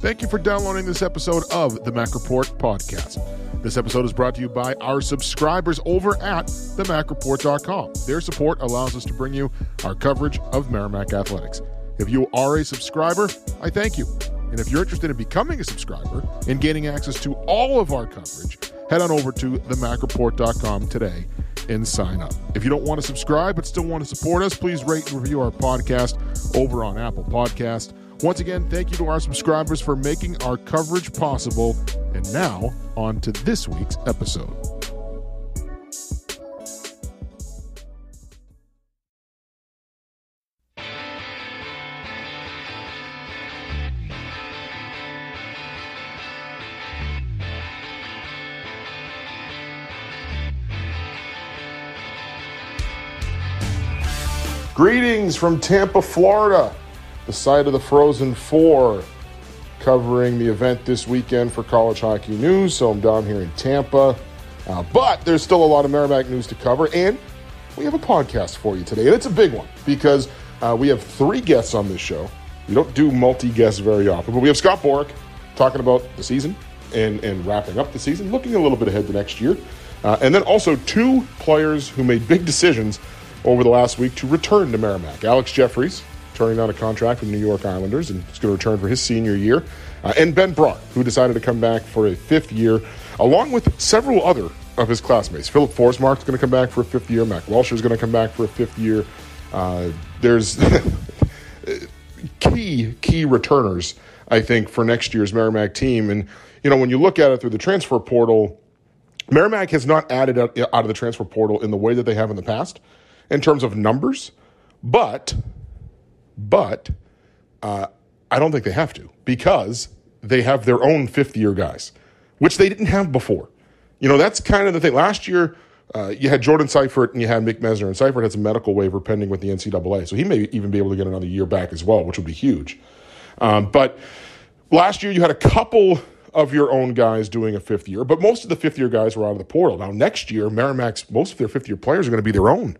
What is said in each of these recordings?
Thank you for downloading this episode of the Mack Report podcast. This episode is brought to you by our subscribers over at themackreport.com. Their support allows us to bring you our coverage of Merrimack Athletics. If you are a subscriber, I thank you. And if you're interested in becoming a subscriber and gaining access to all of our coverage, head on over to themackreport.com today and sign up. If you don't want to subscribe but still want to support us, please rate and review our podcast over on Apple Podcast. Once again, thank you to our subscribers for making our coverage possible. And now, on to this week's episode. Greetings from Tampa, Florida, the site of the Frozen Four, covering the event this weekend for college hockey news. So I'm down here in Tampa. Uh, but there's still a lot of Merrimack news to cover, and we have a podcast for you today. And it's a big one because uh, we have three guests on this show. We don't do multi guests very often, but we have Scott Borek talking about the season and, and wrapping up the season, looking a little bit ahead to next year. Uh, and then also two players who made big decisions over the last week to return to Merrimack. Alex Jefferies, turning down a contract with New York Islanders and is going to return for his senior year. Uh, and Ben Brock, who decided to come back for a fifth year, along with several other of his classmates. Filip Forsmark's going to come back for a fifth year. Mac Welsher is going to come back for a fifth year. Uh, there's key, key returners, I think, for next year's Merrimack team. And, you know, when you look at it through the transfer portal, Merrimack has not added out of the transfer portal in the way that they have in the past in terms of numbers, but but uh, I don't think they have to because they have their own fifth year guys, which they didn't have before. You know, that's kind of the thing. Last year, uh, you had Jordan Seifert and you had Mick Mesner, and Seifert has a medical waiver pending with the NCAA, so he may even be able to get another year back as well, which would be huge. Um, but last year, you had a couple of your own guys doing a fifth year, but most of the fifth year guys were out of the portal. Now, next year, Merrimack's most of their fifth year players are going to be their own.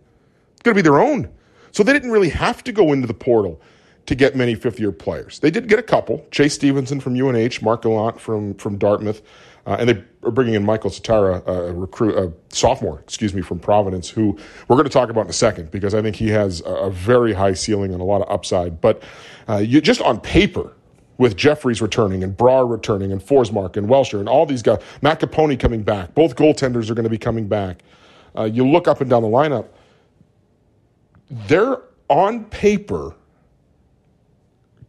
It's going to be their own. So they didn't really have to go into the portal to get many fifth year players. They did get a couple Chase Stevenson from UNH, Mark Gallant from, from Dartmouth, uh, and they are bringing in Michael Satara, a recruit, a sophomore, excuse me, from Providence, who we're going to talk about in a second because I think he has a, a very high ceiling and a lot of upside. But uh, you just on paper, with Jefferies returning and Brar returning and Forsmark and Welsher and all these guys, Matt Copponi coming back, both goaltenders are going to be coming back. Uh, you look up and down the lineup they're on paper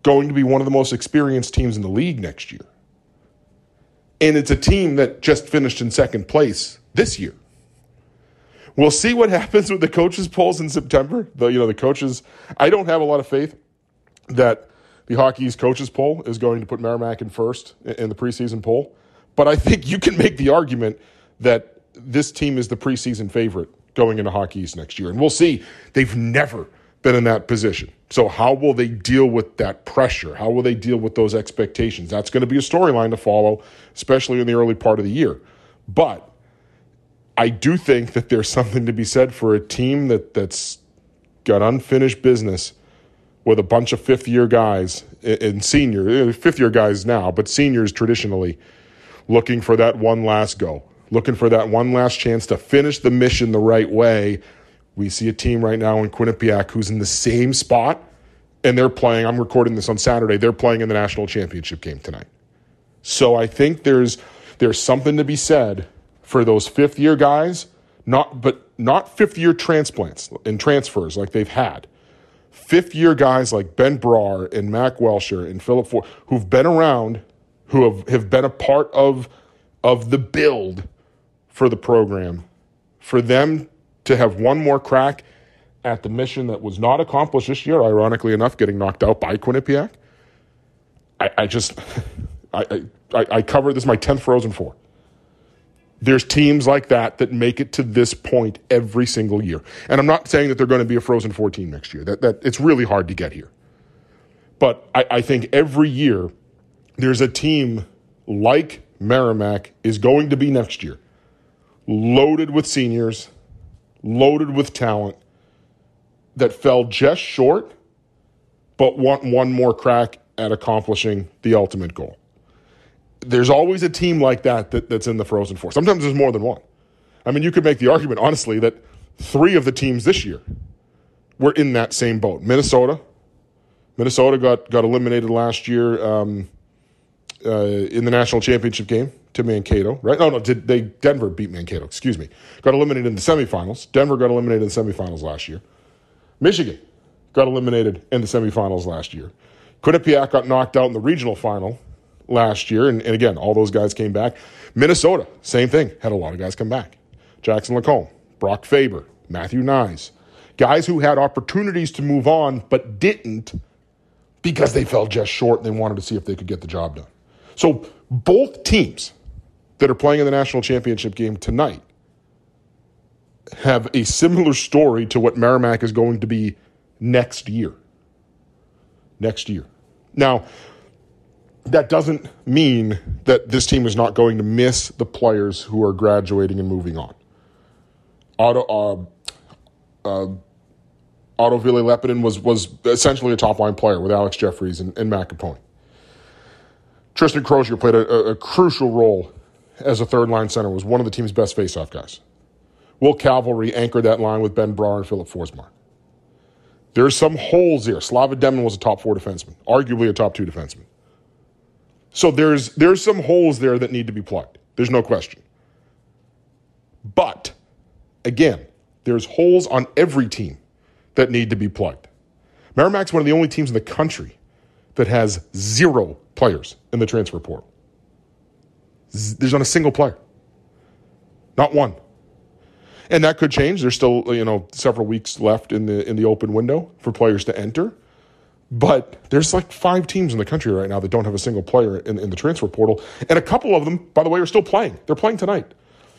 going to be one of the most experienced teams in the league next year. And it's a team that just finished in second place this year. We'll see what happens with the coaches' polls in September. The you know the coaches. I don't have a lot of faith that the Hockey East coaches poll is going to put Merrimack in first in the preseason poll. But I think you can make the argument that this team is the preseason favorite going into Hockey East next year. And we'll see. They've never been in that position. So, how will they deal with that pressure? How will they deal with those expectations? That's going to be a storyline to follow, especially in the early part of the year. But I do think that there's something to be said for a team that, that's got unfinished business with a bunch of fifth year guys and senior, eh, fifth year guys now, but seniors traditionally looking for that one last go looking for that one last chance to finish the mission the right way. We see a team right now in Quinnipiac who's in the same spot, and they're playing. I'm recording this on Saturday. They're playing in the national championship game tonight. So I think there's there's something to be said for those fifth year guys, not but not fifth year transplants and transfers like they've had. Fifth year guys like Ben Brar and Mac Welsher and Philip Ford, who've been around, who have, have been a part of of the build for the program, for them to have one more crack at the mission that was not accomplished this year, ironically enough, getting knocked out by Quinnipiac. I, I just, I, I, I cover this my 10th Frozen Four. There's teams like that that make it to this point every single year. And I'm not saying that they're going to be a Frozen Four team next year. That, that, it's really hard to get here. But I, I think every year there's a team like Merrimack is going to be next year loaded with seniors, loaded with talent that fell just short, but want one more crack at accomplishing the ultimate goal. there's always a team like that, that that's in the Frozen Four. Sometimes there's more than one. I mean, you could make the argument, honestly, that three of the teams this year were in that same boat. Minnesota, Minnesota got got eliminated last year um, uh, in the national championship game to Mankato, right? No, no, did they Denver beat Mankato? Excuse me. Got eliminated in the semifinals. Denver got eliminated in the semifinals last year. Michigan got eliminated in the semifinals last year. Quinnipiac got knocked out in the regional final last year, and, and again, all those guys came back. Minnesota, same thing, had a lot of guys come back. Jackson Lacombe, Brock Faber, Matthew Knies, guys who had opportunities to move on but didn't because they fell just short and they wanted to see if they could get the job done. So both teams that are playing in the national championship game tonight have a similar story to what Merrimack is going to be next year. Next year. Now, that doesn't mean that this team is not going to miss the players who are graduating and moving on. Otto, uh, uh, Otto Ville Lepinen was, was essentially a top line player with Alex Jefferies and, and Matt Capone. Tristan Crozier played a, a crucial role as a third line center, was one of the team's best faceoff guys. Will Calverley anchored that line with Ben Brar and Filip Forsmark. There's some holes here. Slava Demin was a top four defenseman, arguably a top two defenseman. So there's there's some holes there that need to be plugged. There's no question. But again, there's holes on every team that need to be plugged. Merrimack's one of the only teams in the country that has zero players in the transfer portal. There's not a single player. Not one. And that could change. There's still, you know, several weeks left in the in the open window for players to enter. But there's like five teams in the country right now that don't have a single player in, in the transfer portal. And a couple of them, by the way, are still playing. They're playing tonight.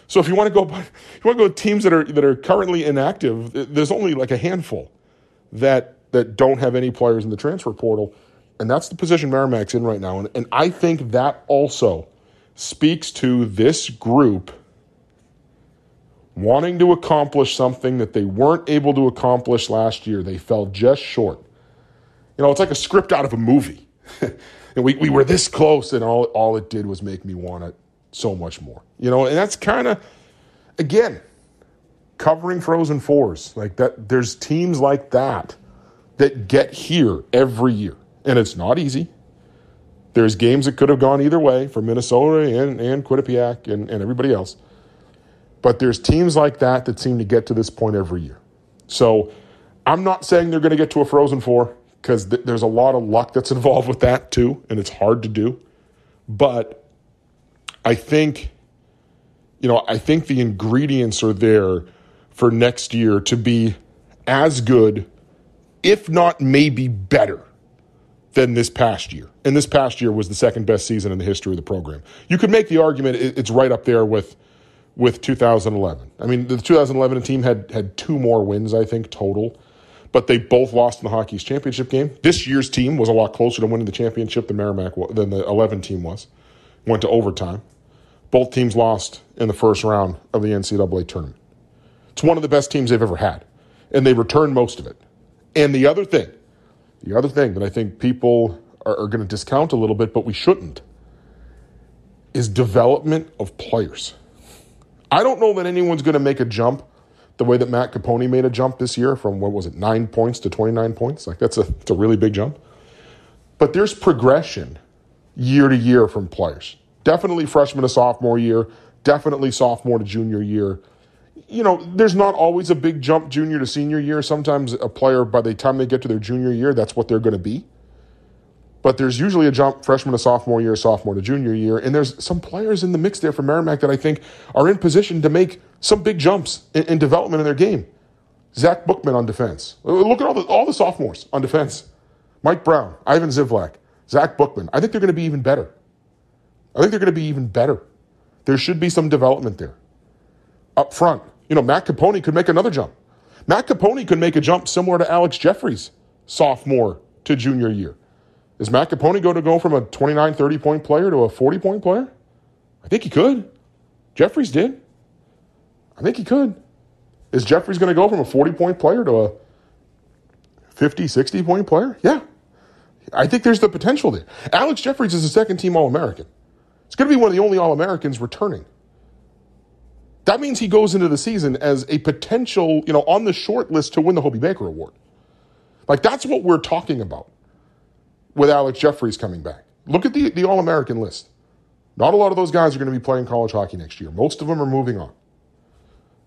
So if you want to go, you want to go teams that are that are currently inactive, there's only like a handful that that don't have any players in the transfer portal, and that's the position Merrimack's in right now. And, and I think that also speaks to this group wanting to accomplish something that they weren't able to accomplish last year. They fell just short. You know, it's like a script out of a movie. and we, we were this close, and all, all it did was make me want it so much more. You know, and that's kind of, again, covering Frozen Fours. Like that, there's teams like that that get here every year. And it's not easy. There's games that could have gone either way for Minnesota and, and Quinnipiac and, and everybody else. But there's teams like that that seem to get to this point every year. So I'm not saying they're going to get to a Frozen Four because th- there's a lot of luck that's involved with that too, and it's hard to do. But I think, you know, I think the ingredients are there for next year to be as good, if not maybe better, than this past year. And this past year was the second best season in the history of the program. You could make the argument it's right up there with with 2011. I mean, the 2011 team had had two more wins, I think, total but they both lost in the Hockey East championship game. This year's team was a lot closer to winning the championship than Merrimack than the 11 team was. Went to overtime. Both teams lost in the first round of the NCAA tournament. It's one of the best teams they've ever had, and they returned most of it. And the other thing, the other thing that I think people are, are going to discount a little bit, but we shouldn't, is development of players. I don't know that anyone's going to make a jump the way that Matt Capone made a jump this year from what was it, nine points to 29 points. Like that's a, it's a really big jump. But there's progression year to year from players. Definitely freshman to sophomore year, definitely sophomore to junior year. You know, there's not always a big jump junior to senior year. Sometimes a player, by the time they get to their junior year, that's what they're going to be. But there's usually a jump freshman to sophomore year, sophomore to junior year. And there's some players in the mix there for Merrimack that I think are in position to make some big jumps in, in development in their game. Zach Bookman on defense. Look at all the, all the sophomores on defense. Mike Brown, Ivan Zivlak, Zach Bookman. I think they're going to be even better. I think they're going to be even better. There should be some development there. Up front, you know, Matt Capone could make another jump. Matt Capone could make a jump similar to Alex Jefferies, sophomore to junior year. Is Matt Capone going to go from a 29, 30 point player to a 40 point player? I think he could. Jefferies did. I think he could. Is Jefferies going to go from a 40 point player to a 50, 60 point player? Yeah. I think there's the potential there. Alex Jefferies is a second team All American. It's going to be one of the only All Americans returning. That means he goes into the season as a potential, you know, on the short list to win the Hobey Baker Award. Like that's what we're talking about with Alex Jefferies coming back. Look at the, the All American list. Not a lot of those guys are going to be playing college hockey next year. Most of them are moving on.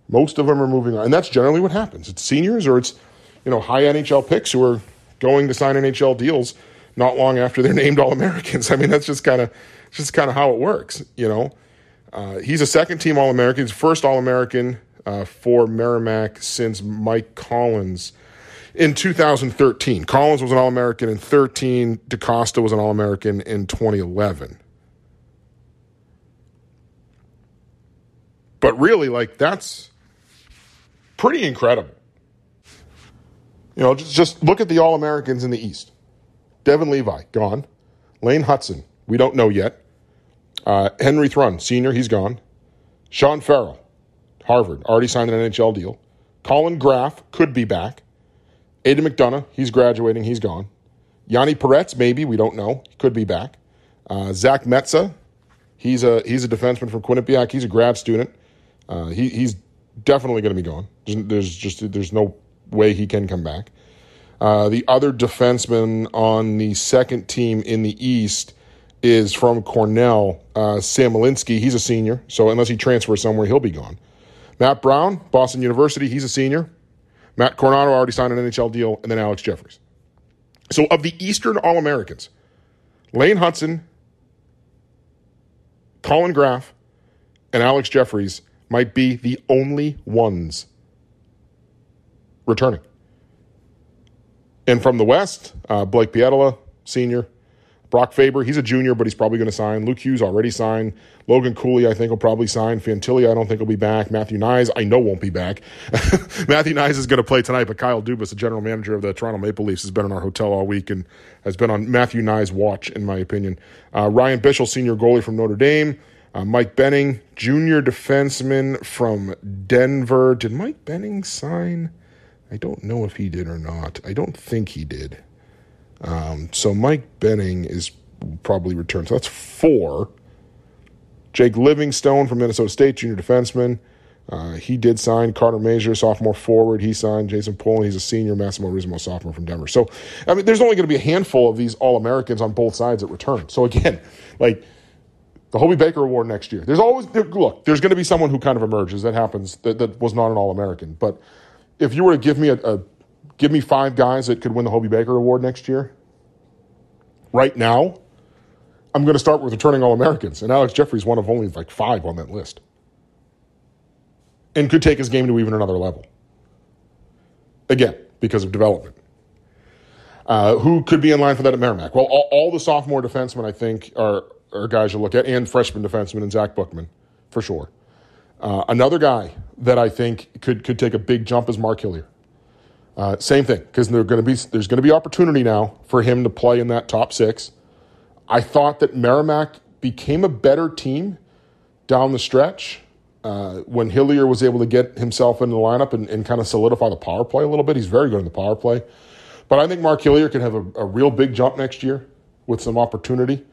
Most of them are moving on. And that's generally what happens. It's seniors or it's, you know, high NHL picks who are going to sign NHL deals not long after they're named All Americans. I mean, that's just kind of just kind of how it works, you know. Uh, he's a second team All American. He's first All American uh, for Merrimack since Mike Collins in 2013. Collins was an All American in 13. DaCosta was an All American in 2011. But really, like, that's pretty incredible. You know, just, just look at the All Americans in the East. Devin Levi, gone. Lane Hutson, we don't know yet. Uh, Henry Thrun, senior, he's gone. Sean Farrell, Harvard, already signed an NHL deal. Collin Graf could be back. Aidan McDonough, he's graduating, he's gone. Yanni Peretz, maybe, we don't know. Could be back. Uh, Zach Metsa, he's a he's a defenseman from Quinnipiac. He's a grad student. Uh, he, he's definitely going to be gone. There's, there's, just there's no way he can come back. Uh, the other defenseman on the second team in the East is from Cornell, uh, Sam Malinski. He's a senior, so unless he transfers somewhere, he'll be gone. Matt Brown, Boston University, he's a senior. Matt Coronato already signed an NHL deal, and then Alex Jefferies. So of the Eastern All Americans, Lane Hutson, Collin Graf, and Alex Jefferies might be the only ones returning. And from the West, uh, Blake Pietila, senior, Brock Faber, he's a junior, but he's probably going to sign. Luke Hughes already signed. Logan Cooley, I think, will probably sign. Fantilli, I don't think will be back. Matthew Knies, I know won't be back. Matthew Knies is going to play tonight, but Kyle Dubas, the general manager of the Toronto Maple Leafs, has been in our hotel all week and has been on Matthew Knies' watch, in my opinion. Uh, Ryan Bischel, senior goalie from Notre Dame. Uh, Mike Benning, junior defenseman from Denver. Did Mike Benning sign? I don't know if he did or not. I don't think he did. Um, so Mike Benning is probably returned. So that's four. Jake Livingstone from Minnesota State, junior defenseman. Uh, he did sign Carter Major, sophomore forward. He signed Jason Polin. He's a senior. Massimo Rizzo, sophomore from Denver. So, I mean, there's only going to be a handful of these All Americans on both sides that return. So, again, like the Hobey Baker Award next year, there's always, look, there's going to be someone who kind of emerges. That happens that, that was not an All American. But if you were to give me a, a give me five guys that could win the Hobey Baker Award next year, right now, I'm going to start with returning All Americans. And Alex Jefferies one of only like five on that list. And could take his game to even another level. Again, because of development. Uh, who could be in line for that at Merrimack? Well, all, all, the sophomore defensemen, I think, are, are guys you look at, and freshman defensemen and Zach Bookman, for sure. Uh, another guy that I think could, could take a big jump is Mark Hillier. Uh, same thing, because there's going to be opportunity now for him to play in that top six. I thought that Merrimack became a better team down the stretch uh, when Hillier was able to get himself in the lineup and, and, kind of solidify the power play a little bit. He's very good in the power play. But I think Mark Hillier can have a, a real big jump next year with some opportunity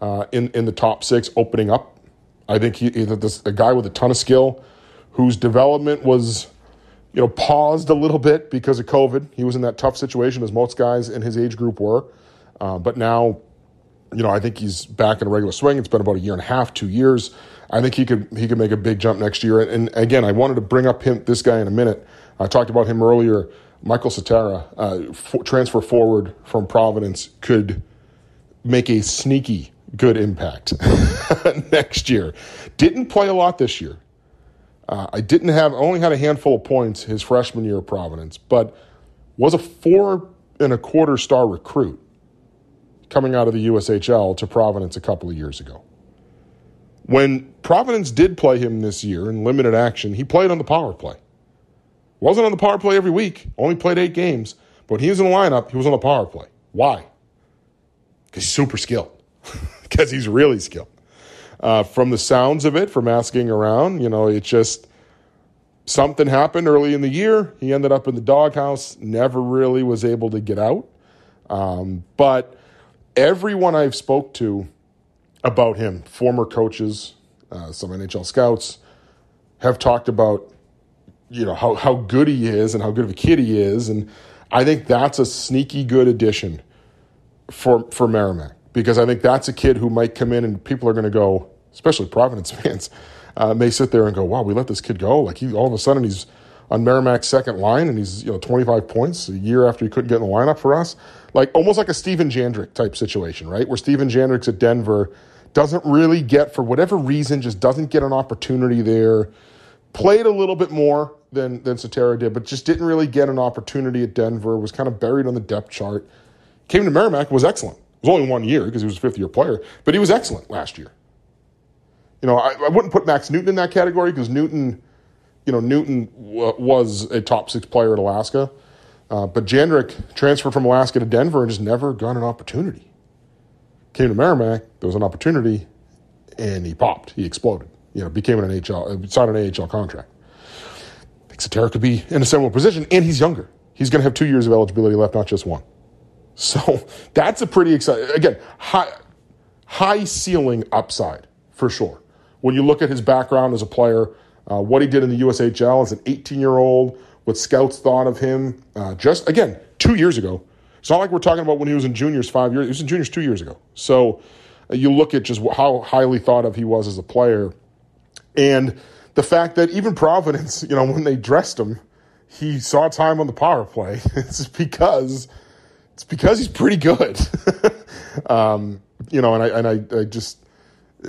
uh, in, in the top six opening up. I think he, he's a guy with a ton of skill whose development was you know paused a little bit because of COVID. He was in that tough situation as most guys in his age group were. Uh, but now you know, I think he's back in a regular swing. It's been about a year and a half, two years. I think he could he could make a big jump next year. And, again, I wanted to bring up him this guy in a minute. I talked about him earlier. Michael Satara, uh, transfer forward from Providence, could make a sneaky good impact next year. Didn't play a lot this year. Uh, I didn't have only had a handful of points his freshman year at Providence, but was a four and a quarter star recruit coming out of the USHL to Providence a couple of years ago. When Providence did play him this year in limited action, he played on the power play. Wasn't on the power play every week, only played eight games, but when he was in the lineup, he was on the power play. Why? Because he's super skilled, because he's really skilled. Uh, from the sounds of it, from asking around, you know, it just something happened early in the year. He ended up in the doghouse, never really was able to get out. Um, but everyone I've spoke to about him. Former coaches, uh, some NHL scouts have talked about, you know, how, how good he is and how good of a kid he is. And I think that's a sneaky good addition for, for Merrimack because I think that's a kid who might come in and people are going to go, especially Providence fans, uh, may sit there and go, wow, we let this kid go. Like he, all of a sudden he's on Merrimack's second line and he's, you know, 25 points a year after he couldn't get in the lineup for us. Like almost like a Steven Jandric type situation, right? Where Steven Jandric's at Denver doesn't really get, for whatever reason, just doesn't get an opportunity there. Played a little bit more than than Satera did, but just didn't really get an opportunity at Denver. Was kind of buried on the depth chart. Came to Merrimack, was excellent. It was only one year because he was a fifth year player, but he was excellent last year. You know, I, I wouldn't put Max Newton in that category because Newton, you know, Newton w- was a top six player at Alaska, uh, but Jandric transferred from Alaska to Denver and just never got an opportunity came to Merrimack, there was an opportunity, and he popped. He exploded. You know, became an NHL, signed an AHL contract. I could be in a similar position, and he's younger. He's going to have two years of eligibility left, not just one. So that's a pretty exciting, again, high, high ceiling upside for sure. When you look at his background as a player, uh, what he did in the USHL as an 18 year old, what scouts thought of him, uh, just again, two years ago, it's not like we're talking about when he was in juniors five years. He was in juniors two years ago. So uh, you look at just how highly thought of he was as a player, and the fact that even Providence, you know, when they dressed him, he saw time on the power play. it's because it's because he's pretty good. um, you know, and I and I, I just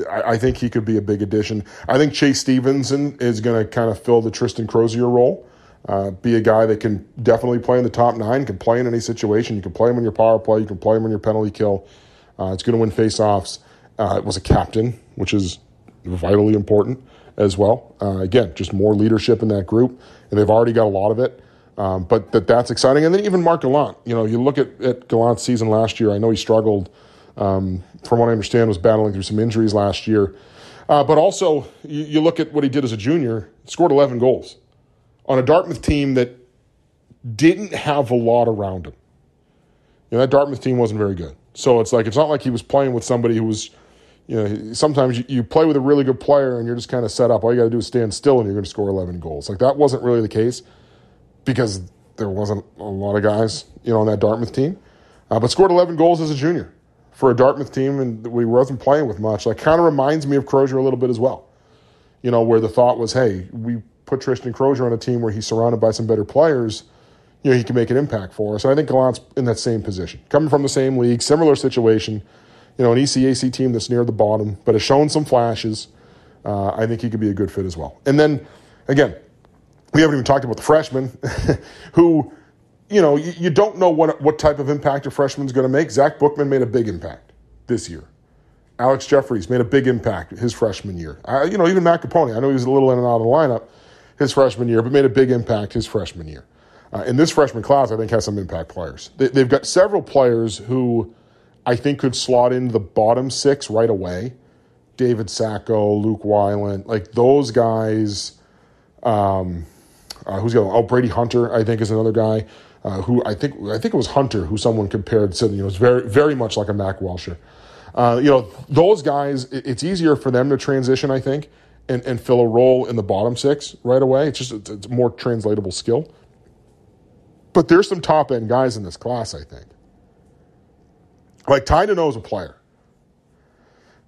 I, think he could be a big addition. I think Chase Stevenson is going to kind of fill the Tristan Crozier role. Uh, be a guy that can definitely play in the top nine, can play in any situation. You can play him on your power play, you can play him on your penalty kill. Uh, it's going to win faceoffs. Uh, was a captain, which is vitally important as well. Uh, again, just more leadership in that group, and they've already got a lot of it. Um, but that that's exciting. And then even Mark Gallant, you know, you look at, at Gallant's season last year. I know he struggled. Um, from what I understand, was battling through some injuries last year. Uh, but also, you, you, look at what he did as a junior. Scored 11 goals on a Dartmouth team that didn't have a lot around him. You know, that Dartmouth team wasn't very good. So it's like, it's not like he was playing with somebody who was, you know, sometimes you, you play with a really good player and you're just kind of set up. All you got to do is stand still and you're going to score 11 goals. Like that wasn't really the case because there wasn't a lot of guys, you know, on that Dartmouth team. Uh, but scored 11 goals as a junior for a Dartmouth team and we wasn't playing with much. Like kind of reminds me of Crozier a little bit as well. You know, where the thought was, hey, we put Tristan Crozier on a team where he's surrounded by some better players, you know, he can make an impact for us. And I think Gallant's in that same position. Coming from the same league, similar situation, you know, an ECAC team that's near the bottom, but has shown some flashes. Uh, I think he could be a good fit as well. And then, again, we haven't even talked about the freshman who, you know, you, you, don't know what, what type of impact a freshman's going to make. Zach Bookman made a big impact this year. Alex Jefferies made a big impact his freshman year. I, you know, even Matt Capone, I know he was a little in and out of the lineup, his freshman year, but made a big impact his freshman year. Uh, and this freshman class, I think, has some impact players. They, they've got several players who I think could slot into the bottom six right away. David Sacco, Luke Weiland, like those guys. Um, uh, who's? Oh, Brady Hunter, I think, is another guy uh, who I think I think it was Hunter who someone compared said you know it's very very much like a Mac Welsher. Uh, you know those guys. It's easier for them to transition, I think, and, and fill a role in the bottom six right away. It's just it's, it's more translatable skill. But there's some top end guys in this class, I think. Like Ty is a player.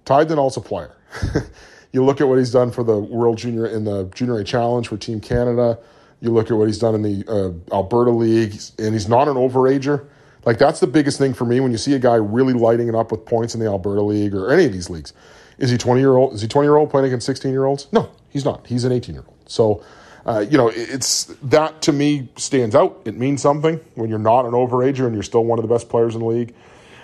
Ty Denal's a player. you look at what he's done for the World Junior in the Junior A Challenge for Team Canada. You look at what he's done in the uh, Alberta League, and he's not an overager. Like that's the biggest thing for me when you see a guy really lighting it up with points in the Alberta League or any of these leagues. Is he 20 year old? Is he 20 year old playing against 16 year olds? No, he's not. He's an 18 year old. So, uh, you know, it's that to me stands out. It means something when you're not an overager and you're still one of the best players in the league.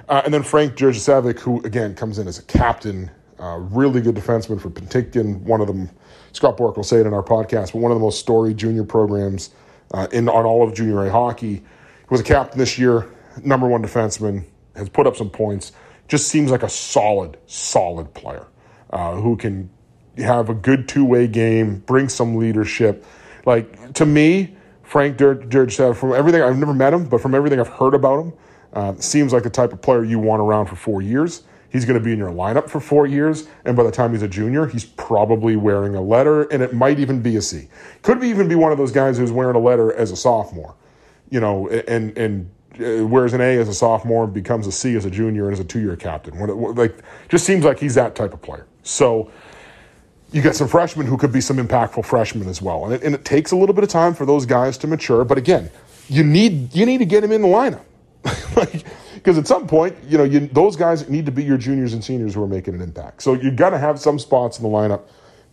Uh, and then Frank Djurasevic, who again comes in as a captain, really good defenseman for Penticton. One of them, Scott Borek will say it in our podcast, but one of the most storied junior programs uh, in on all of junior A hockey. He was a captain this year, number one defenseman, has put up some points just seems like a solid, solid player uh, who can have a good two way game, bring some leadership. Like to me, Frank Dirge said from everything I've never met him, but from everything I've heard about him, uh, seems like the type of player you want around for four years. He's going to be in your lineup for four years, and by the time he's a junior, he's probably wearing a letter, and it might even be a C. Could be even be one of those guys who's wearing a letter as a sophomore, you know, and and uh, wears an A as a sophomore, becomes a C as a junior, and is a two-year captain. Like, just seems like he's that type of player. So you get some freshmen who could be some impactful freshmen as well, and it, and it takes a little bit of time for those guys to mature. But again, you need you need to get him in the lineup. like, because at some point, you know, you, those guys need to be your juniors and seniors who are making an impact. So you've got to have some spots in the lineup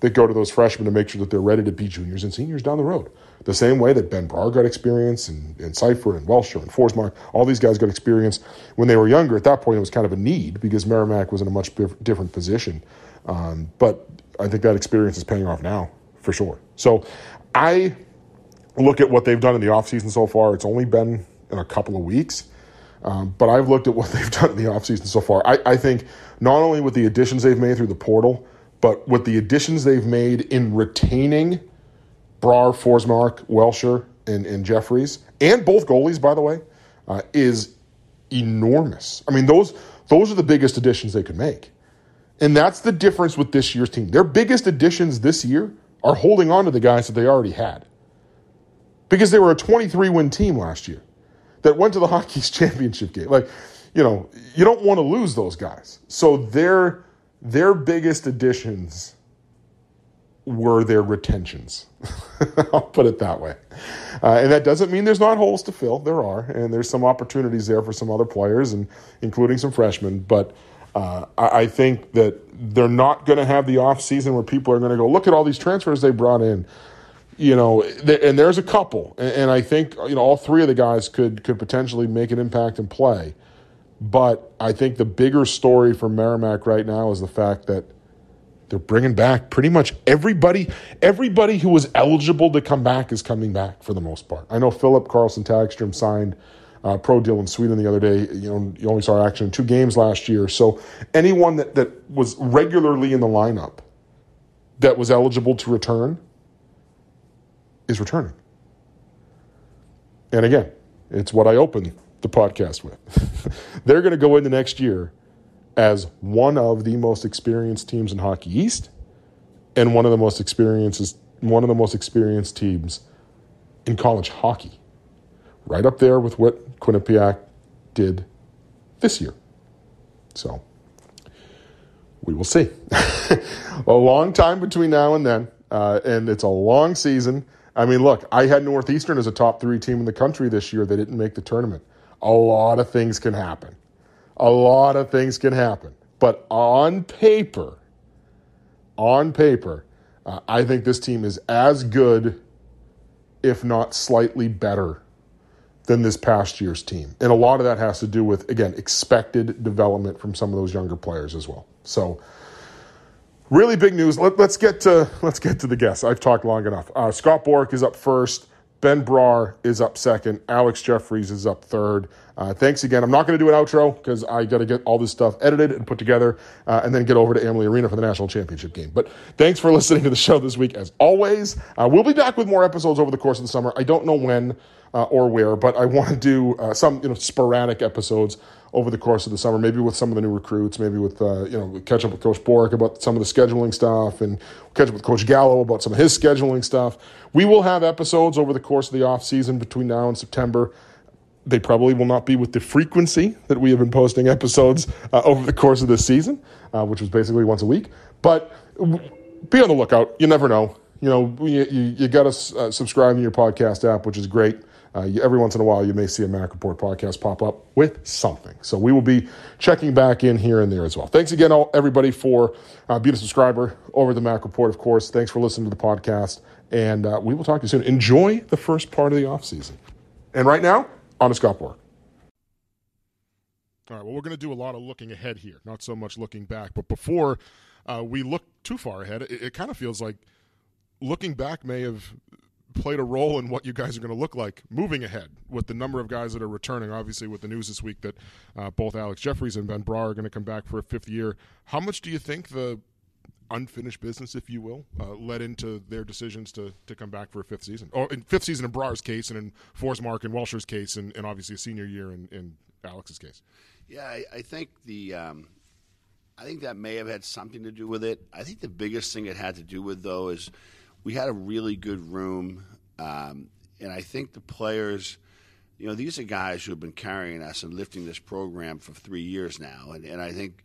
that go to those freshmen to make sure that they're ready to be juniors and seniors down the road. The same way that Ben Brar got experience and, and Seifer and Welsher and Forsmark, all these guys got experience when they were younger. At that point, it was kind of a need because Merrimack was in a much different position. Um, but I think that experience is paying off now for sure. So I look at what they've done in the offseason so far. It's only been in a couple of weeks. Um, but I've looked at what they've done in the offseason so far. I, I, think not only with the additions they've made through the portal, but with the additions they've made in retaining Brar, Forsmark, Welsher, and, and Jefferies, and both goalies, by the way, uh, is enormous. I mean, those those are the biggest additions they could make. And that's the difference with this year's team. Their biggest additions this year are holding on to the guys that they already had. Because they were a 23 win team last year that went to the Hockey East championship game. Like, you know, you don't want to lose those guys. So their their biggest additions were their retentions. I'll put it that way. Uh, and that doesn't mean there's not holes to fill. There are, and there's some opportunities there for some other players, and including some freshmen. But uh, I, I think that they're not going to have the off season where people are going to go look at all these transfers they brought in you know, and there's a couple, and I think you know all three of the guys could could potentially make an impact and play. But I think the bigger story for Merrimack right now is the fact that they're bringing back pretty much everybody. Everybody who was eligible to come back is coming back for the most part. I know Philip Carlson Tagstrom signed a pro deal in Sweden the other day. You know, you only saw action in two games last year. So anyone that, that was regularly in the lineup that was eligible to return is returning. And again, it's what I opened the podcast with. They're going to go into next year as one of the most experienced teams in Hockey East and one of the most experienced one of the most experienced teams in college hockey. Right up there with what Quinnipiac did this year. So we will see. a long time between now and then, uh, and it's a long season. I mean, look, I had Northeastern as a top three team in the country this year. They didn't make the tournament. A lot of things can happen. A lot of things can happen. But on paper, on paper, uh, I think this team is as good, if not slightly better, than this past year's team. And a lot of that has to do with, again, expected development from some of those younger players as well. So, really big news. Let, us get to let's get to the guests. I've talked long enough. Uh, Scott Borek is up first. Ben Brar is up second. Alex Jefferies is up third. Uh, thanks again. I'm not going to do an outro because I got to get all this stuff edited and put together uh, and then get over to Amalie Arena for the national championship game. But thanks for listening to the show this week, as always. Uh, we'll be back with more episodes over the course of the summer. I don't know when uh, or where, but I want to do uh, some you know sporadic episodes over the course of the summer, maybe with some of the new recruits, maybe with, uh, you know, catch up with Coach Borek about some of the scheduling stuff and catch up with Coach Gallo about some of his scheduling stuff. We will have episodes over the course of the off season between now and September. They probably will not be with the frequency that we have been posting episodes uh, over the course of this season, uh, which was basically once a week. But be on the lookout. You never know. You know, you, you, you got to uh, subscribe to your podcast app, which is great. Uh, you, every once in a while, you may see a Mack Report podcast pop up with something. So we will be checking back in here and there as well. Thanks again, all, everybody, for uh, being a subscriber over the Mack Report, of course. Thanks for listening to the podcast. And uh, we will talk to you soon. Enjoy the first part of the off season. And right now, on to Scott Borek. All right, well, we're going to do a lot of looking ahead here, not so much looking back. But before uh, we look too far ahead, it, it kind of feels like looking back may have played a role in what you guys are going to look like moving ahead with the number of guys that are returning. Obviously, with the news this week that uh, both Alex Jefferies and Ben Brar are going to come back for a fifth year. How much do you think the unfinished business, if you will, uh, led into their decisions to to come back for a fifth season, or in fifth season in Brar's case, and in Forsmark and Welsher's case, and, and obviously a senior year in, in Alex's case? Yeah, I, I think the um, I think that may have had something to do with it. I think the biggest thing it had to do with, though, is we had a really good room, um, and I think the players. You know, these are guys who have been carrying us and lifting this program for three years now, and, and I think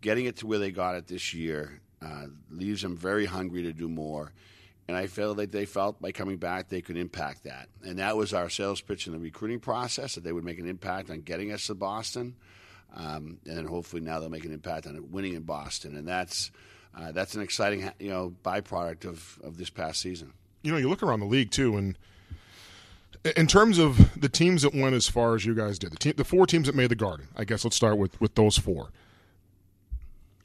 getting it to where they got it this year uh, leaves them very hungry to do more. And I felt that they felt by coming back they could impact that. And that was our sales pitch in the recruiting process that they would make an impact on getting us to Boston. Um, and then hopefully now they'll make an impact on winning in Boston. And that's, uh, that's an exciting you know, byproduct of, of this past season. You know, you look around the league too, and in terms of the teams that went as far as you guys did, the, team, the four teams that made the Garden, I guess let's start with, with those four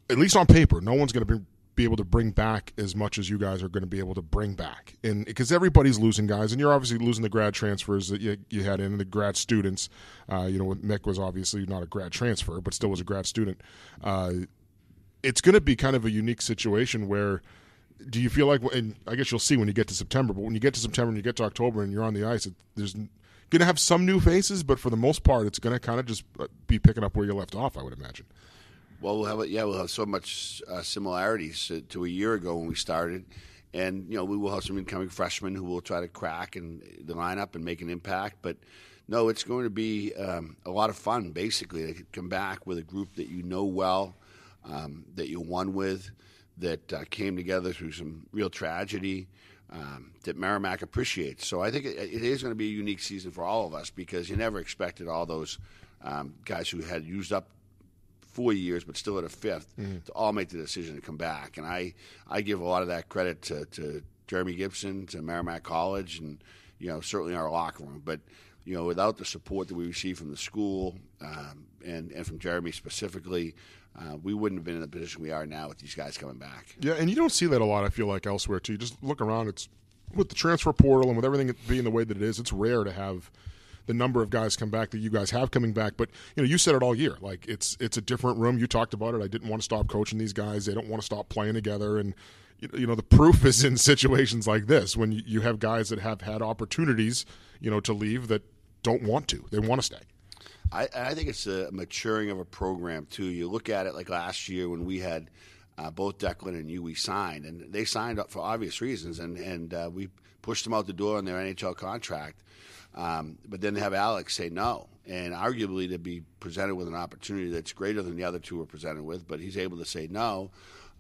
at least on paper, no one's going to be, be able to bring back as much as you guys are going to be able to bring back. And because everybody's losing guys, and you're obviously losing the grad transfers that you, you had in the grad students. Uh, you know, Mick was obviously not a grad transfer, but still was a grad student. Uh, it's going to be kind of a unique situation where do you feel like and i guess you'll see when you get to september but when you get to september and you get to october and you're on the ice it, there's going to have some new faces but for the most part it's going to kind of just uh, be picking up where you left off i would imagine well, we'll have yeah, we'll have so much uh, similarities to, to, a year ago when we started, and you know we will have some incoming freshmen who will try to crack and the lineup and make an impact. But no, it's going to be um, a lot of fun. Basically, to come back with a group that you know well, um, that you won with, that uh, came together through some real tragedy. Um, that Merrimack appreciates. So I think it, it is going to be a unique season for all of us because you never expected all those um, guys who had used up four years, but still at a 5th mm-hmm. to all make the decision to come back. And I, I give a lot of that credit to, to Jeremy Gibson, to Merrimack College, and you know certainly our locker room. But you know, without the support that we received from the school um, and and from Jeremy specifically, uh, we wouldn't have been in the position we are now with these guys coming back. Yeah, and you don't see that a lot. I feel like elsewhere too. You just look around. It's with the transfer portal and with everything being the way that it is. It's rare to have the number of guys come back that you guys have coming back. But you know, you said it all year. Like it's it's a different room. You talked about it. I didn't want to stop coaching these guys. They don't want to stop playing together. And you know, the proof is in situations like this when you have guys that have had opportunities, you know, to leave that don't want to. They want to stay. I, I think it's a maturing of a program too. You look at it like last year when we had. Uh, both Declan and you we signed, and they signed up for obvious reasons, and and uh, we pushed them out the door on their NHL contract. Um, but then have Alex say no, and arguably to be presented with an opportunity that's greater than the other two were presented with, but he's able to say no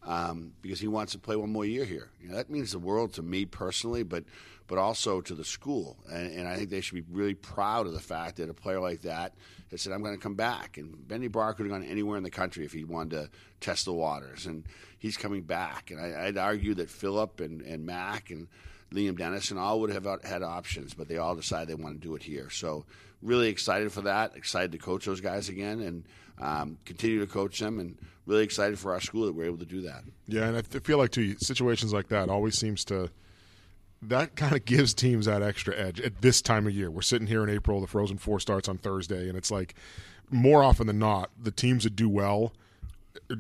um, because he wants to play one more year here. You know, that means the world to me personally, but but also to the school, and, and, I think they should be really proud of the fact that a player like that has said, "I'm going to come back." And Benny Brar could have gone anywhere in the country if he wanted to test the waters, and he's coming back. And I, would argue that Filip and, and Mac and Liam Dennison all would have had options, but they all decided they want to do it here. So really excited for that. Excited to coach those guys again and um, continue to coach them, and really excited for our school that we're able to do that. Yeah, and I feel like too situations like that always seems to that kind of gives teams that extra edge at this time of year. We're sitting here in April. The Frozen Four starts on Thursday, and it's like more often than not, the teams that do well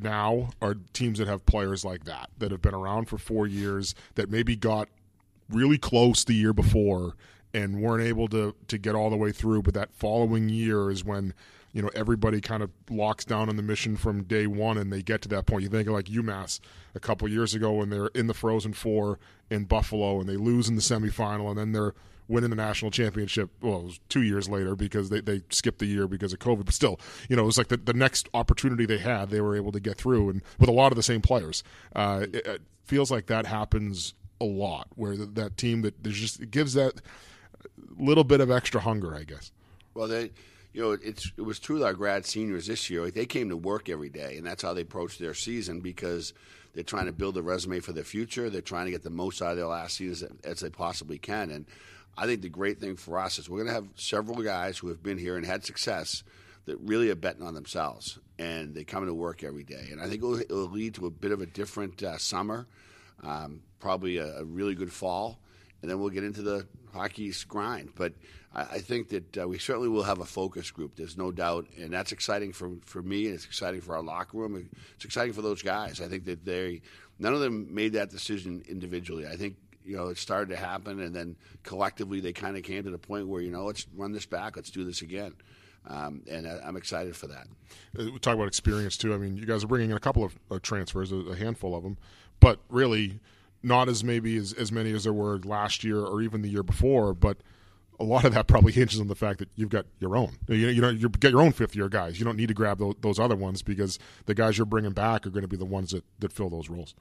now are teams that have players like that that have been around for four years that maybe got really close the year before and weren't able to to get all the way through. But that following year is when you know everybody kind of locks down on the mission from day one, and they get to that point. You think of like UMass a couple years ago when they're in the Frozen Four in Buffalo and they lose in the semifinal, and then they're winning the national championship. Well, it was two years later because they, they skipped the year because of COVID. But still, you know, it was like the, the next opportunity they had, they were able to get through, and with a lot of the same players. Uh, it, it feels like that happens a lot, where that team that there's just it gives that little bit of extra hunger, I guess. Well, they, you know, it's it was true with our grad seniors this year. They came to work every day, and that's how they approached their season because they're trying to build a resume for their future. They're trying to get the most out of their last season as, as they possibly can. And I think the great thing for us is we're going to have several guys who have been here and had success that really are betting on themselves, and they come to work every day. And I think it'll lead to a bit of a different uh, summer um, probably a, a, really good fall, and then we'll get into the Hockey East grind. But I, I think that uh, we certainly will have a focus group. There's no doubt, and that's exciting for for me, and it's exciting for our locker room. It's exciting for those guys. I think that they none of them made that decision individually. I think you know, it started to happen, and then collectively they kind of came to the point where you know, let's run this back, let's do this again. Um, and I, am excited for that. Uh, we talk about experience too. I mean, you guys are bringing in a couple of uh, transfers, a, a, handful of them, but really not as maybe as, as many as there were last year or even the year before. But a lot of that probably hinges on the fact that you've got your own. You, you know, you get your own fifth year guys. You don't need to grab those, those other ones because the guys you're bringing back are going to be the ones that, that fill those roles.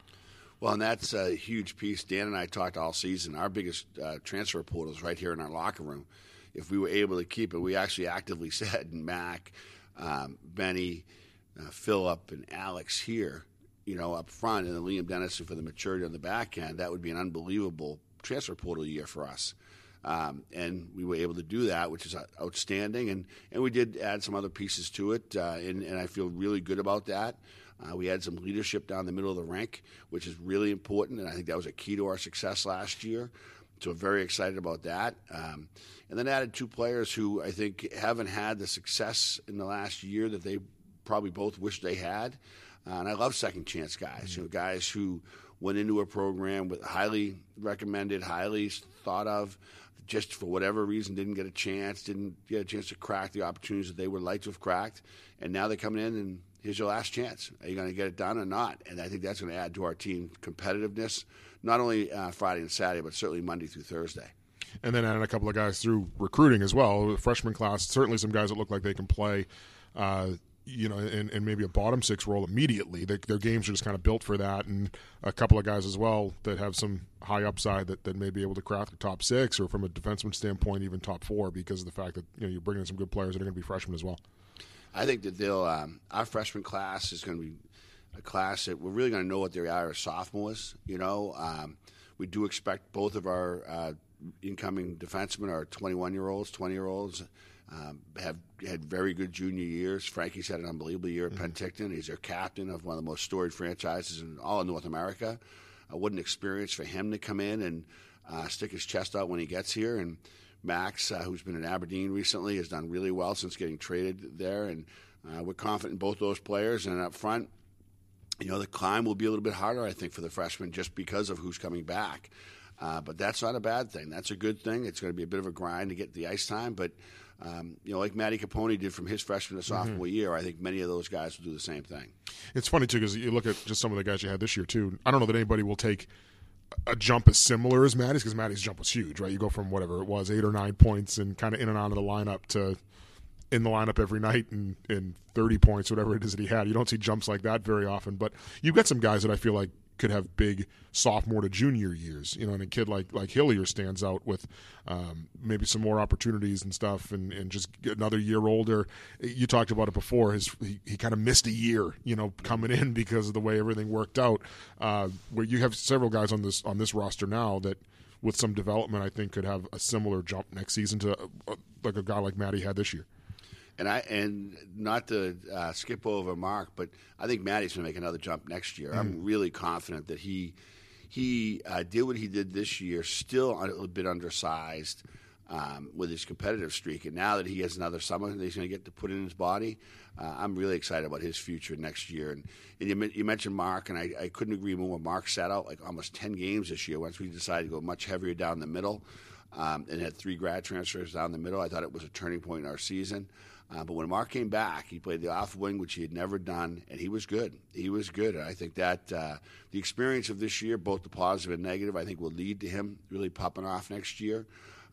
Well, and that's a huge piece. Dan and I talked all season. Our biggest uh, transfer portal is right here in our locker room. If we were able to keep it, we actually actively said Mac, um, Benny, uh, Filip, and Alex here, you know, up front, and then Liam Dennison for the maturity on the back end. That would be an unbelievable transfer portal year for us. Um, and we were able to do that, which is outstanding. And, and we did add some other pieces to it, uh, and, and I feel really good about that. Uh, we had some leadership down the middle of the rank, which is really important, and I think that was a key to our success last year. So very excited about that. Um, and then added two players who I think haven't had the success in the last year that they probably both wish they had. Uh, and I love second chance guys, mm-hmm. you know, guys who went into a program with highly recommended, highly thought of, just for whatever reason didn't get a chance, didn't get a chance to crack the opportunities that they would like to have cracked, and now they're coming in and here's your last chance. Are you going to get it done or not? And I think that's going to add to our team competitiveness, not only uh, Friday and Saturday, but certainly Monday through Thursday. And then adding a couple of guys through recruiting as well. The freshman class, certainly some guys that look like they can play. Uh, you know, and, and maybe a bottom six role immediately. Their games are just kind of built for that, and a couple of guys as well that have some high upside that, that may be able to craft the top six, or from a defenseman standpoint, even top four, because of the fact that you know you're bringing in some good players that are going to be freshmen as well. I think that they'll um, our freshman class is going to be a class that we're really going to know what they are as sophomores. You know, um, we do expect both of our uh, incoming defensemen are 21 year olds, 20 year olds um, have had very good junior years. Frankie's had an unbelievable year at mm-hmm. Penticton. He's their captain of one of the most storied franchises in all of North America. Uh, what an experience for him to come in and uh, stick his chest out when he gets here. And Max, uh, who's been in Aberdeen recently, has done really well since getting traded there. And uh, we're confident in both those players. And up front, you know, the climb will be a little bit harder, I think, for the freshmen just because of who's coming back. Uh, but that's not a bad thing. That's a good thing. It's going to be a bit of a grind to get the ice time, but um, you know, like Matty Copponi did from his freshman to mm-hmm. sophomore mm-hmm. year, I think many of those guys will do the same thing. It's funny too because you look at just some of the guys you had this year too. I don't know that anybody will take a jump as similar as Matty's because Matty's jump was huge, right? You go from whatever it was, eight or nine points, and kind of in and out of the lineup to in the lineup every night and in 30 points, whatever it is that he had. You don't see jumps like that very often, but you've got some guys that I feel like could have big sophomore to junior years. You know, and a kid like like Hillier stands out with um, maybe some more opportunities and stuff, and, and just another year older. You talked about it before. His he, he kind of missed a year, you know, coming in because of the way everything worked out. Uh, where you have several guys on this on this roster now that. With some development, I think could have a similar jump next season to uh, like a guy like Matty had this year. And I and not to uh, skip over Mark, but I think Matty's going to make another jump next year. Mm. I'm really confident that he he uh, did what he did this year, still a little bit undersized um, with his competitive streak. And now that he has another summer that he's going to get to put in his body, uh, I'm really excited about his future next year. And, and you, you, mentioned Mark, and I, I, couldn't agree more. Mark sat out like almost 10 games this year once we decided to go much heavier down the middle um, and had three grad transfers down the middle. I thought it was a turning point in our season. Uh, but when Mark came back, he played the off wing, which he had never done, and he was good. He was good. And I think that uh, the experience of this year, both the positive and negative, I think will lead to him really popping off next year.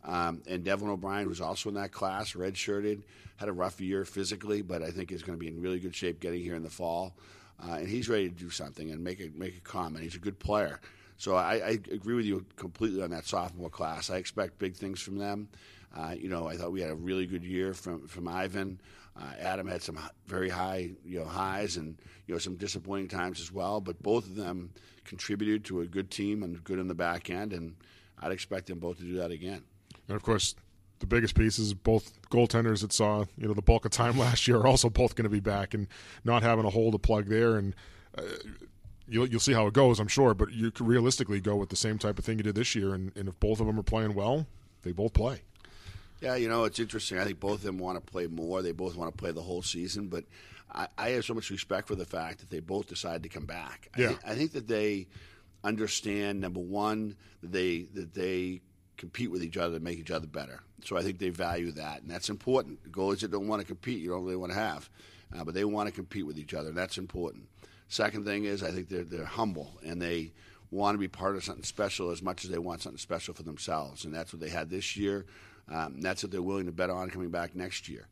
Um, and Devin O'Brien was also in that class, redshirted, had a rough year physically, but I think is going to be in really good shape getting here in the fall. Uh, and he's ready to do something and make a, make a comment. He's a good player. So I, I agree with you completely on that sophomore class. I expect big things from them. Uh, you know, I thought we had a really good year from from Ivan. Uh, Adam had some very high, you know, highs and you know some disappointing times as well. But both of them contributed to a good team and good in the back end, and I'd expect them both to do that again. And of course, the biggest piece is both goaltenders that saw you know the bulk of time last year are also both going to be back, and not having a hole to plug there and. Uh, You'll, you'll see how it goes, I'm sure, but you could realistically go with the same type of thing you did this year, and, and if both of them are playing well, they both play. Yeah, you know, it's interesting. I think both of them want to play more. They both want to play the whole season, but I, I have so much respect for the fact that they both decided to come back. Yeah. I, th- I think that they understand number one that they that they compete with each other to make each other better. So I think they value that, and that's important. Goalies that don't want to compete, you don't really want to have, uh, but they want to compete with each other. And that's important. Second thing is, I think they're they're humble and they want to be part of something special as much as they want something special for themselves, and that's what they had this year. Um, that's what they're willing to bet on coming back next year.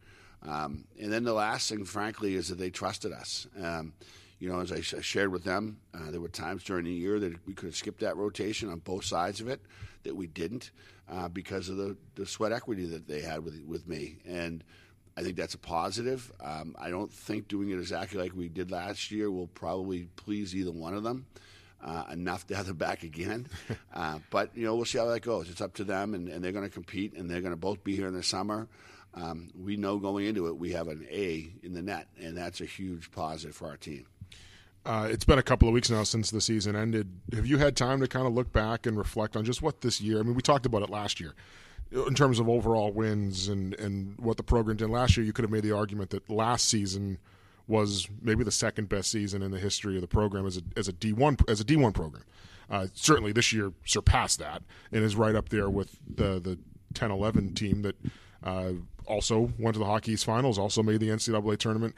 Um, and then the last thing, frankly, is that they trusted us. Um, you know, as I shared with them, uh, there were times during the year that we could have skipped that rotation on both sides of it, that we didn't uh, because of the, the sweat equity that they had with with me. And I think that's a positive. Um, I don't think doing it exactly like we did last year will probably please either one of them. Uh, enough to have them back again. Uh, but, you know, we'll see how that goes. It's up to them, and, and they're going to compete, and they're going to both be here in the summer. Um, we know going into it we have an A in the net, and that's a huge positive for our team. Uh, it's been a couple of weeks now since the season ended. Have you had time to kind of look back and reflect on just what this year? I mean, we talked about it last year in terms of overall wins and, and what the program did last year. You could have made the argument that last season was maybe the second best season in the history of the program as a as a D one as a D one program. Uh, certainly, this year surpassed that and is right up there with the the 10-11 team that uh, also went to the Hockey East Finals, also made the NCAA tournament.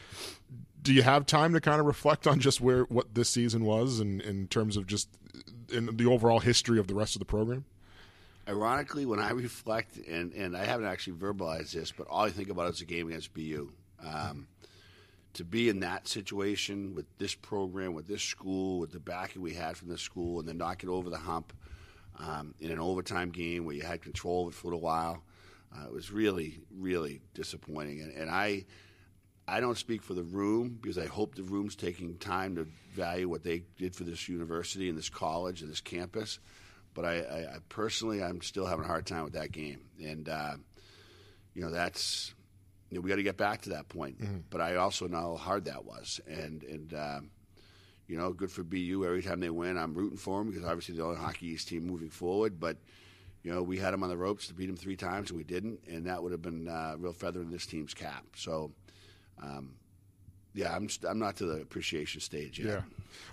Do you have time to kind of reflect on just where what this season was, and in, in terms of just in the overall history of the rest of the program? Ironically, when I reflect, and, and I haven't actually verbalized this, but all I think about is a game against BU. Um, to be in that situation with this program, with this school, with the backing we had from the school, and then knock it over the hump um, in an overtime game where you had control of it for a little while, uh, it was really, really disappointing. And, and, I, I don't speak for the room because I hope the room's taking time to value what they did for this university and this college and this campus. But I, I, I personally, I'm still having a hard time with that game, and uh, you know that's you know, we got to get back to that point. Mm-hmm. But I also know how hard that was, and and um, you know, good for BU. Every time they win, I'm rooting for them because obviously they're the only Hockey East team moving forward. But you know, we had them on the ropes to beat them three times, and we didn't, and that would have been uh, a real feather in this team's cap. So. Um, yeah, I'm I'm not to the appreciation stage yet. Yeah,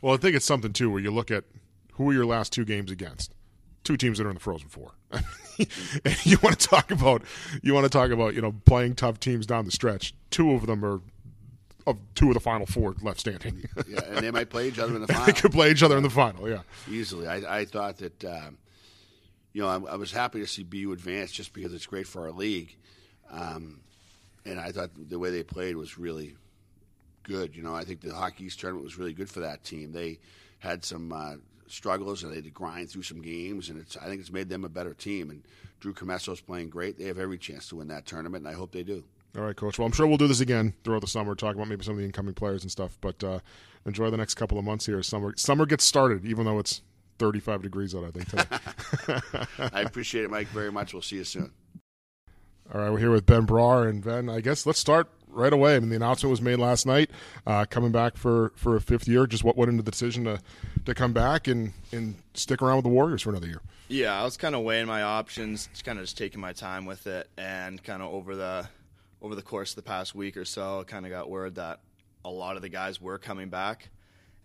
well, I think it's something too where you look at who were your last two games against, two teams that are in the Frozen Four. you want to talk about you want to talk about you know playing tough teams down the stretch. Two of them are of two of the final four left standing. yeah, and they might play each other in the final. they could play each other yeah. in the final. Yeah, easily. I, I thought that um, you know I, I, was happy to see BU advance just because it's great for our league, um, and I thought the way they played was really good. You know, I think the Hockey East tournament was really good for that team. They had some uh, struggles and they had to grind through some games, and it's I think it's made them a better team. And Drew is playing great. They have every chance to win that tournament, and I hope they do. All right, coach. Well, I'm sure we'll do this again throughout the summer, talk about maybe some of the incoming players and stuff. But uh, enjoy the next couple of months here. Summer summer gets started, even though it's 35 degrees out. I think today. I appreciate it, Mike, very much. We'll see you soon. All right, we're here with Ben Brar and Ben. I guess let's start right away. I mean, the announcement was made last night, uh, coming back for, for a fifth year. Just what went into the decision to, to come back and, and stick around with the Warriors for another year? Yeah, I was kind of weighing my options, just kind of just taking my time with it, and kind of over the over the course of the past week or so, kind of got word that a lot of the guys were coming back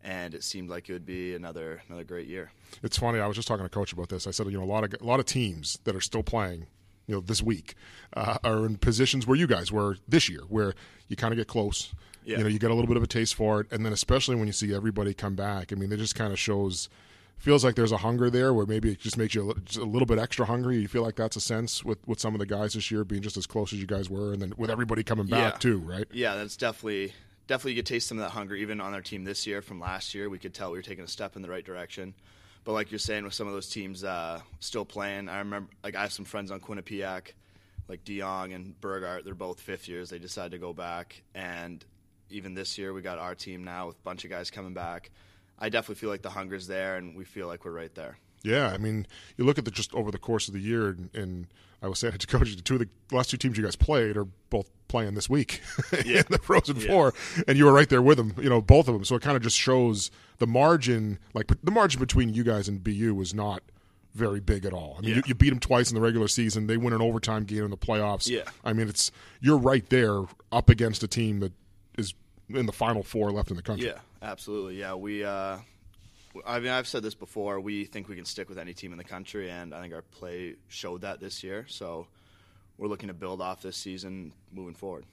and it seemed like it would be another another great year. It's funny. I was just talking to coach about this. I said, you know, a lot of a lot of teams that are still playing you know this week uh, are in positions where you guys were this year, where you kind of get close. Yeah. You know, you get a little bit of a taste for it, and then especially when you see everybody come back. I mean, it just kind of shows. Feels like there's a hunger there, where maybe it just makes you a, a little bit extra hungry. You feel like that's a sense with, with some of the guys this year being just as close as you guys were, and then with everybody coming back yeah. too, right? Yeah, that's definitely definitely you could taste some of that hunger even on our team this year from last year. We could tell we were taking a step in the right direction. But like you're saying, with some of those teams uh, still playing, I remember like I have some friends on Quinnipiac, like DeYoung and Burgart. They're both fifth years. They decided to go back, and even this year we got our team now with a bunch of guys coming back. I definitely feel like the hunger's there, and we feel like we're right there. Yeah, I mean, you look at the just over the course of the year, and, and I was saying to coach, the two of the last two teams you guys played are both playing this week yeah. in the Frozen yeah. Four, and you were right there with them, you know, both of them. So it kind of just shows the margin, like the margin between you guys and BU was not very big at all. I mean, yeah. you, you, beat them twice in the regular season. They win an overtime game in the playoffs. Yeah, I mean, it's you're right there up against a team that is in the final four left in the country. Yeah, absolutely. Yeah, we uh, I mean, I've said this before. We think we can stick with any team in the country, and I think our play showed that this year. So we're looking to build off this season moving forward.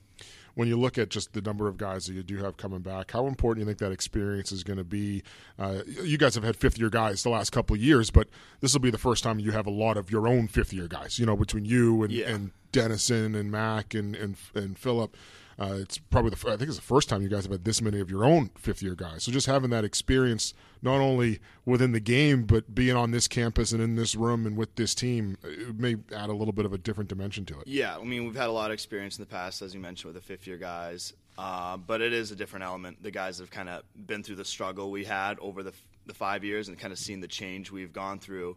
When you look at just the number of guys that you do have coming back, how important do you think that experience is going to be? Uh, you guys have had fifth year guys the last couple of years, but this will be the first time you have a lot of your own fifth year guys. You know, between you and, Yeah. and Dennison and Mac and and, and Filip. Uh, it's probably the I think it's the first time you guys have had this many of your own fifth year guys. So just having that experience, not only within the game, but being on this campus and in this room and with this team, it may add a little bit of a different dimension to it. Yeah, I mean, we've had a lot of experience in the past, as you mentioned, with the fifth year guys. Uh, but it is a different element. The guys have kind of been through the struggle we had over the, the five years and kind of seen the change we've gone through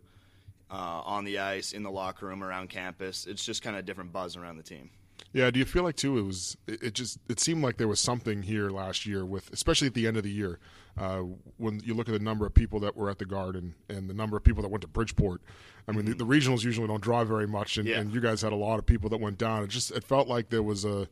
uh, on the ice, in the locker room, around campus. It's just kind of a different buzz around the team. Yeah, do you feel like too? It was. It it just. It seemed like there was something here last year with, especially at the end of the year, uh, when you look at the number of people that were at the Garden and the number of people that went to Bridgeport. I mean, the, the regionals usually don't draw very much, and, Yeah. and you guys had a lot of people that went down. It just. It felt like there was a.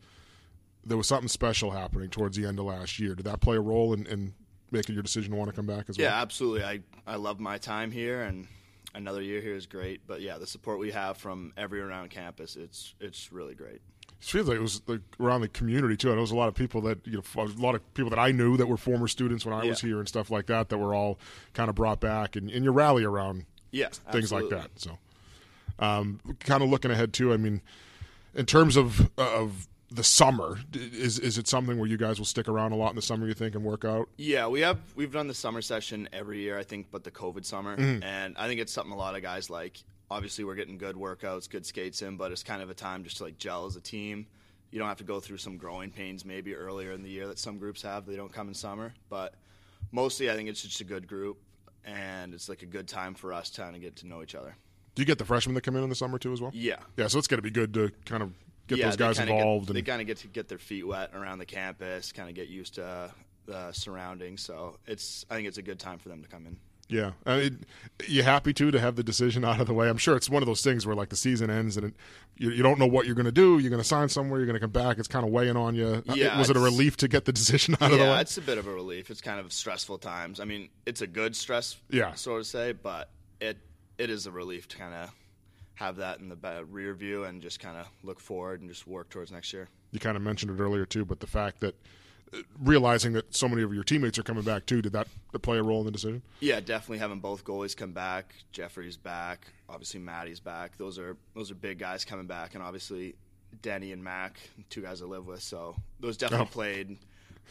There was something special happening towards the end of last year. Did that play a role in, in making your decision to want to come back as well? Yeah, absolutely. I, I love my time here, and another year here is great. But yeah, the support we have from every around campus, it's it's really great. It feels like it was like around the community too. I know there's a lot of people that you know, a lot of people that I knew that were former students when I was here and stuff like that that were all kind of brought back, and, and you rally around Yeah, things like that. So, um, kind of looking ahead too. I mean, in terms of of the summer, is is it something where you guys will stick around a lot in the summer? You think and work out? Yeah, we have we've done the summer session every year, I think, but the COVID summer, and I think it's something a lot of guys like. Obviously, we're getting good workouts, good skates in, but it's kind of a time just to like gel as a team. You don't have to go through some growing pains maybe earlier in the year that some groups have. They don't come in summer, but mostly I think it's just a good group, and it's like a good time for us to kind of get to know each other. Do you get the freshmen that come in in the summer too as well? Yeah, Yeah, so it's going to be good to kind of get yeah, those guys involved. Get, they and kind of get to get their feet wet around the campus, kind of get used to uh, the surroundings. So it's I think it's a good time for them to come in. Yeah, I mean, you happy too to have the decision out of the way? I'm sure it's one of those things where like the season ends and it, you, you don't know what you're going to do. You're going to sign somewhere. You're going to come back. It's kind of weighing on you. Uh, Yeah, was it a relief to get the decision out of the yeah, way? it's a bit of a relief. It's kind of stressful times. I mean, it's a good stress, Yeah. so to say, but it it is a relief to kind of have that in the rear view and just kind of look forward and just work towards next year. You kind of mentioned it earlier too, but the fact that uh, realizing that so many of your teammates are coming back too, did that play a role in the decision? Yeah, definitely having both goalies come back. Jeffrey's back. Obviously, Maddie's back. Those are those are big guys coming back, and obviously, Denny and Mac, two guys I live with. So those definitely Oh. played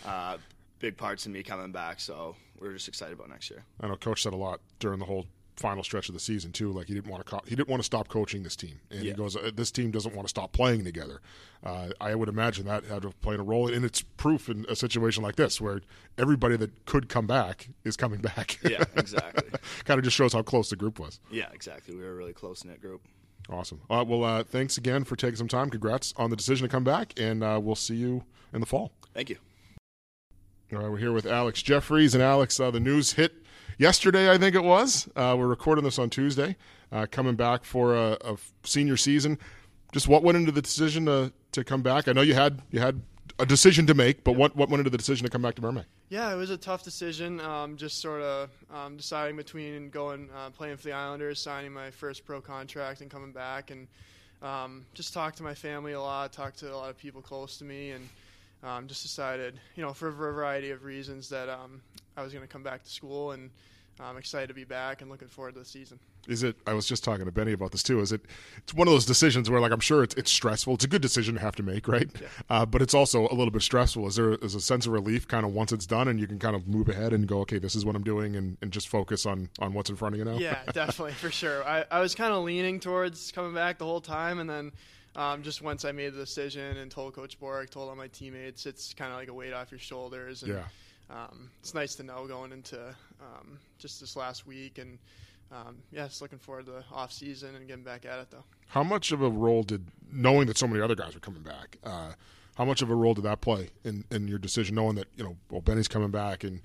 uh, big parts in me coming back. So we're just excited about next year. I know Coach said a lot during the whole final stretch of the season too. Like he didn't want to co- he didn't want to stop coaching this team, and he goes, uh, "This team doesn't want to stop playing together." Uh, I would imagine that had to played a role, and it's proof in a situation like this where everybody that could come back is coming back. Yeah, exactly. kind of just shows how close the group was. yeah, exactly. We were a really close knit group. Awesome. Uh, well, uh, thanks again for taking some time. Congrats on the decision to come back, and uh, we'll see you in the fall. Thank you. All right, we're here with Alex Jefferies. And Alex, uh, the news hit yesterday, I think it was. Uh, we're recording this on Tuesday, uh, coming back for a, a senior season. Just what went into the decision to, to come back? I know you had you had a decision to make, but what, what went into the decision to come back to Merrimack? Yeah, it was a tough decision. Um, just sort of um, deciding between going uh, playing for the Islanders, signing my first pro contract, and coming back, and um, just talked to my family a lot, talked to a lot of people close to me, and um, just decided, you know, for a variety of reasons, that um, I was going to come back to school, and I'm excited to be back and looking forward to the season. Is it? I was just talking to Benny about this too. Is it? It's one of those decisions where, like, I'm sure it's, it's stressful. It's a good decision to have to make, right? Uh, but it's also a little bit stressful. Is there is a sense of relief kind of once it's done and you can kind of move ahead and go, okay, this is what I'm doing, and, and just focus on on what's in front of you now? Yeah, definitely for sure. I, I was kind of leaning towards coming back the whole time, and then um, just once I made the decision and told Coach Borek, told all my teammates, it's kind of like a weight off your shoulders. And, Yeah. Um, it's nice to know going into um, just this last week, and um, yeah, just looking forward to the off season and getting back at it though. How much of a role did knowing that so many other guys were coming back? Uh, how much of a role did that play in, in your decision, knowing that you know, well, Benny's coming back and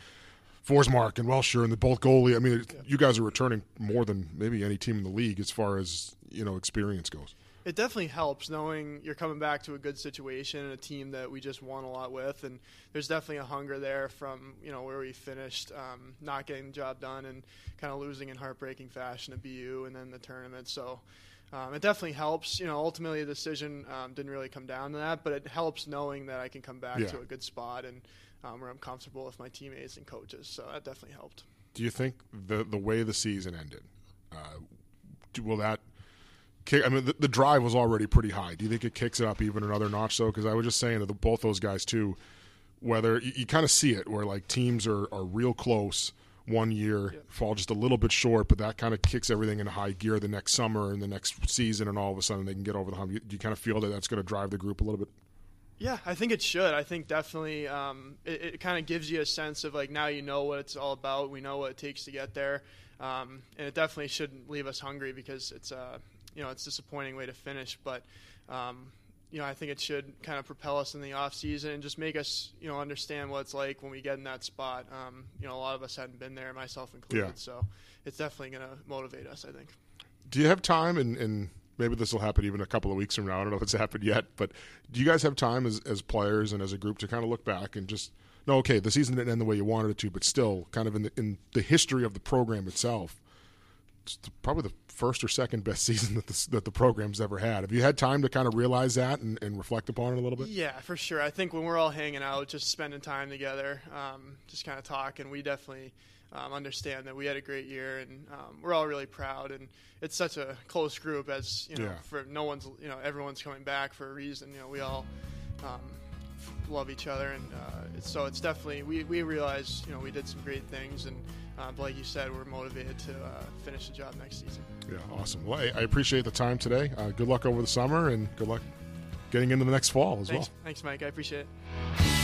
Forsmark and Welsher and the both goalie? I mean, you guys are returning more than maybe any team in the league as far as you know experience goes. It definitely helps knowing you're coming back to a good situation and a team that we just won a lot with, and there's definitely a hunger there from you know where we finished, um, not getting the job done and kind of losing in heartbreaking fashion to BU and then the tournament. So. Um, it definitely helps. You know, ultimately the decision um, didn't really come down to that, but it helps knowing that I can come back Yeah. to a good spot and um, where I'm comfortable with my teammates and coaches. So that definitely helped. Do you think the the way the season ended, uh, do, will that? Kick, I mean, the, the drive was already pretty high. Do you think it kicks it up even another notch? though? because I was just saying that the, both those guys too, whether you, you kind of see it where like teams are are real close one year, fall just a little bit short, but that kind of kicks everything into high gear the next summer and the next season, and all of a sudden they can get over the hump. You- Do you kind of feel that that's going to drive the group a little bit? Yeah, I think it should. I think definitely um, it, it kind of gives you a sense of like now you know what it's all about. We know what it takes to get there, um, and it definitely shouldn't leave us hungry because it's uh, you know it's a disappointing way to finish. But um, you know I think it should kind of propel us in the off season and just make us you know understand what it's like when we get in that spot. Um, you know a lot of us hadn't been there, myself included. Yeah. So it's definitely going to motivate us. I think. do you have time and, and maybe this will happen even a couple of weeks from now i don't know if it's happened yet but do you guys have time as, as players and as a group to kind of look back and just no okay the season didn't end the way you wanted it to but still kind of in the, in the history of the program itself probably the first or second best season that the, that the program's ever had have you had time to kind of realize that and, and reflect upon it a little bit Yeah, for sure. I think when we're all hanging out, just spending time together, um, just kind of talking, we definitely um, understand that we had a great year, and um, we're all really proud. And it's such a close group, as you know, Yeah. for no one's, you know, everyone's coming back for a reason. You know, we all um, love each other, and uh, it's, so it's definitely we we realize, you know, we did some great things, and uh, but like you said, we're motivated to uh, finish the job next season. yeah awesome well i, I appreciate the time today uh, good luck over the summer and good luck getting into the next fall as Thanks, well thanks, Mike. I appreciate it.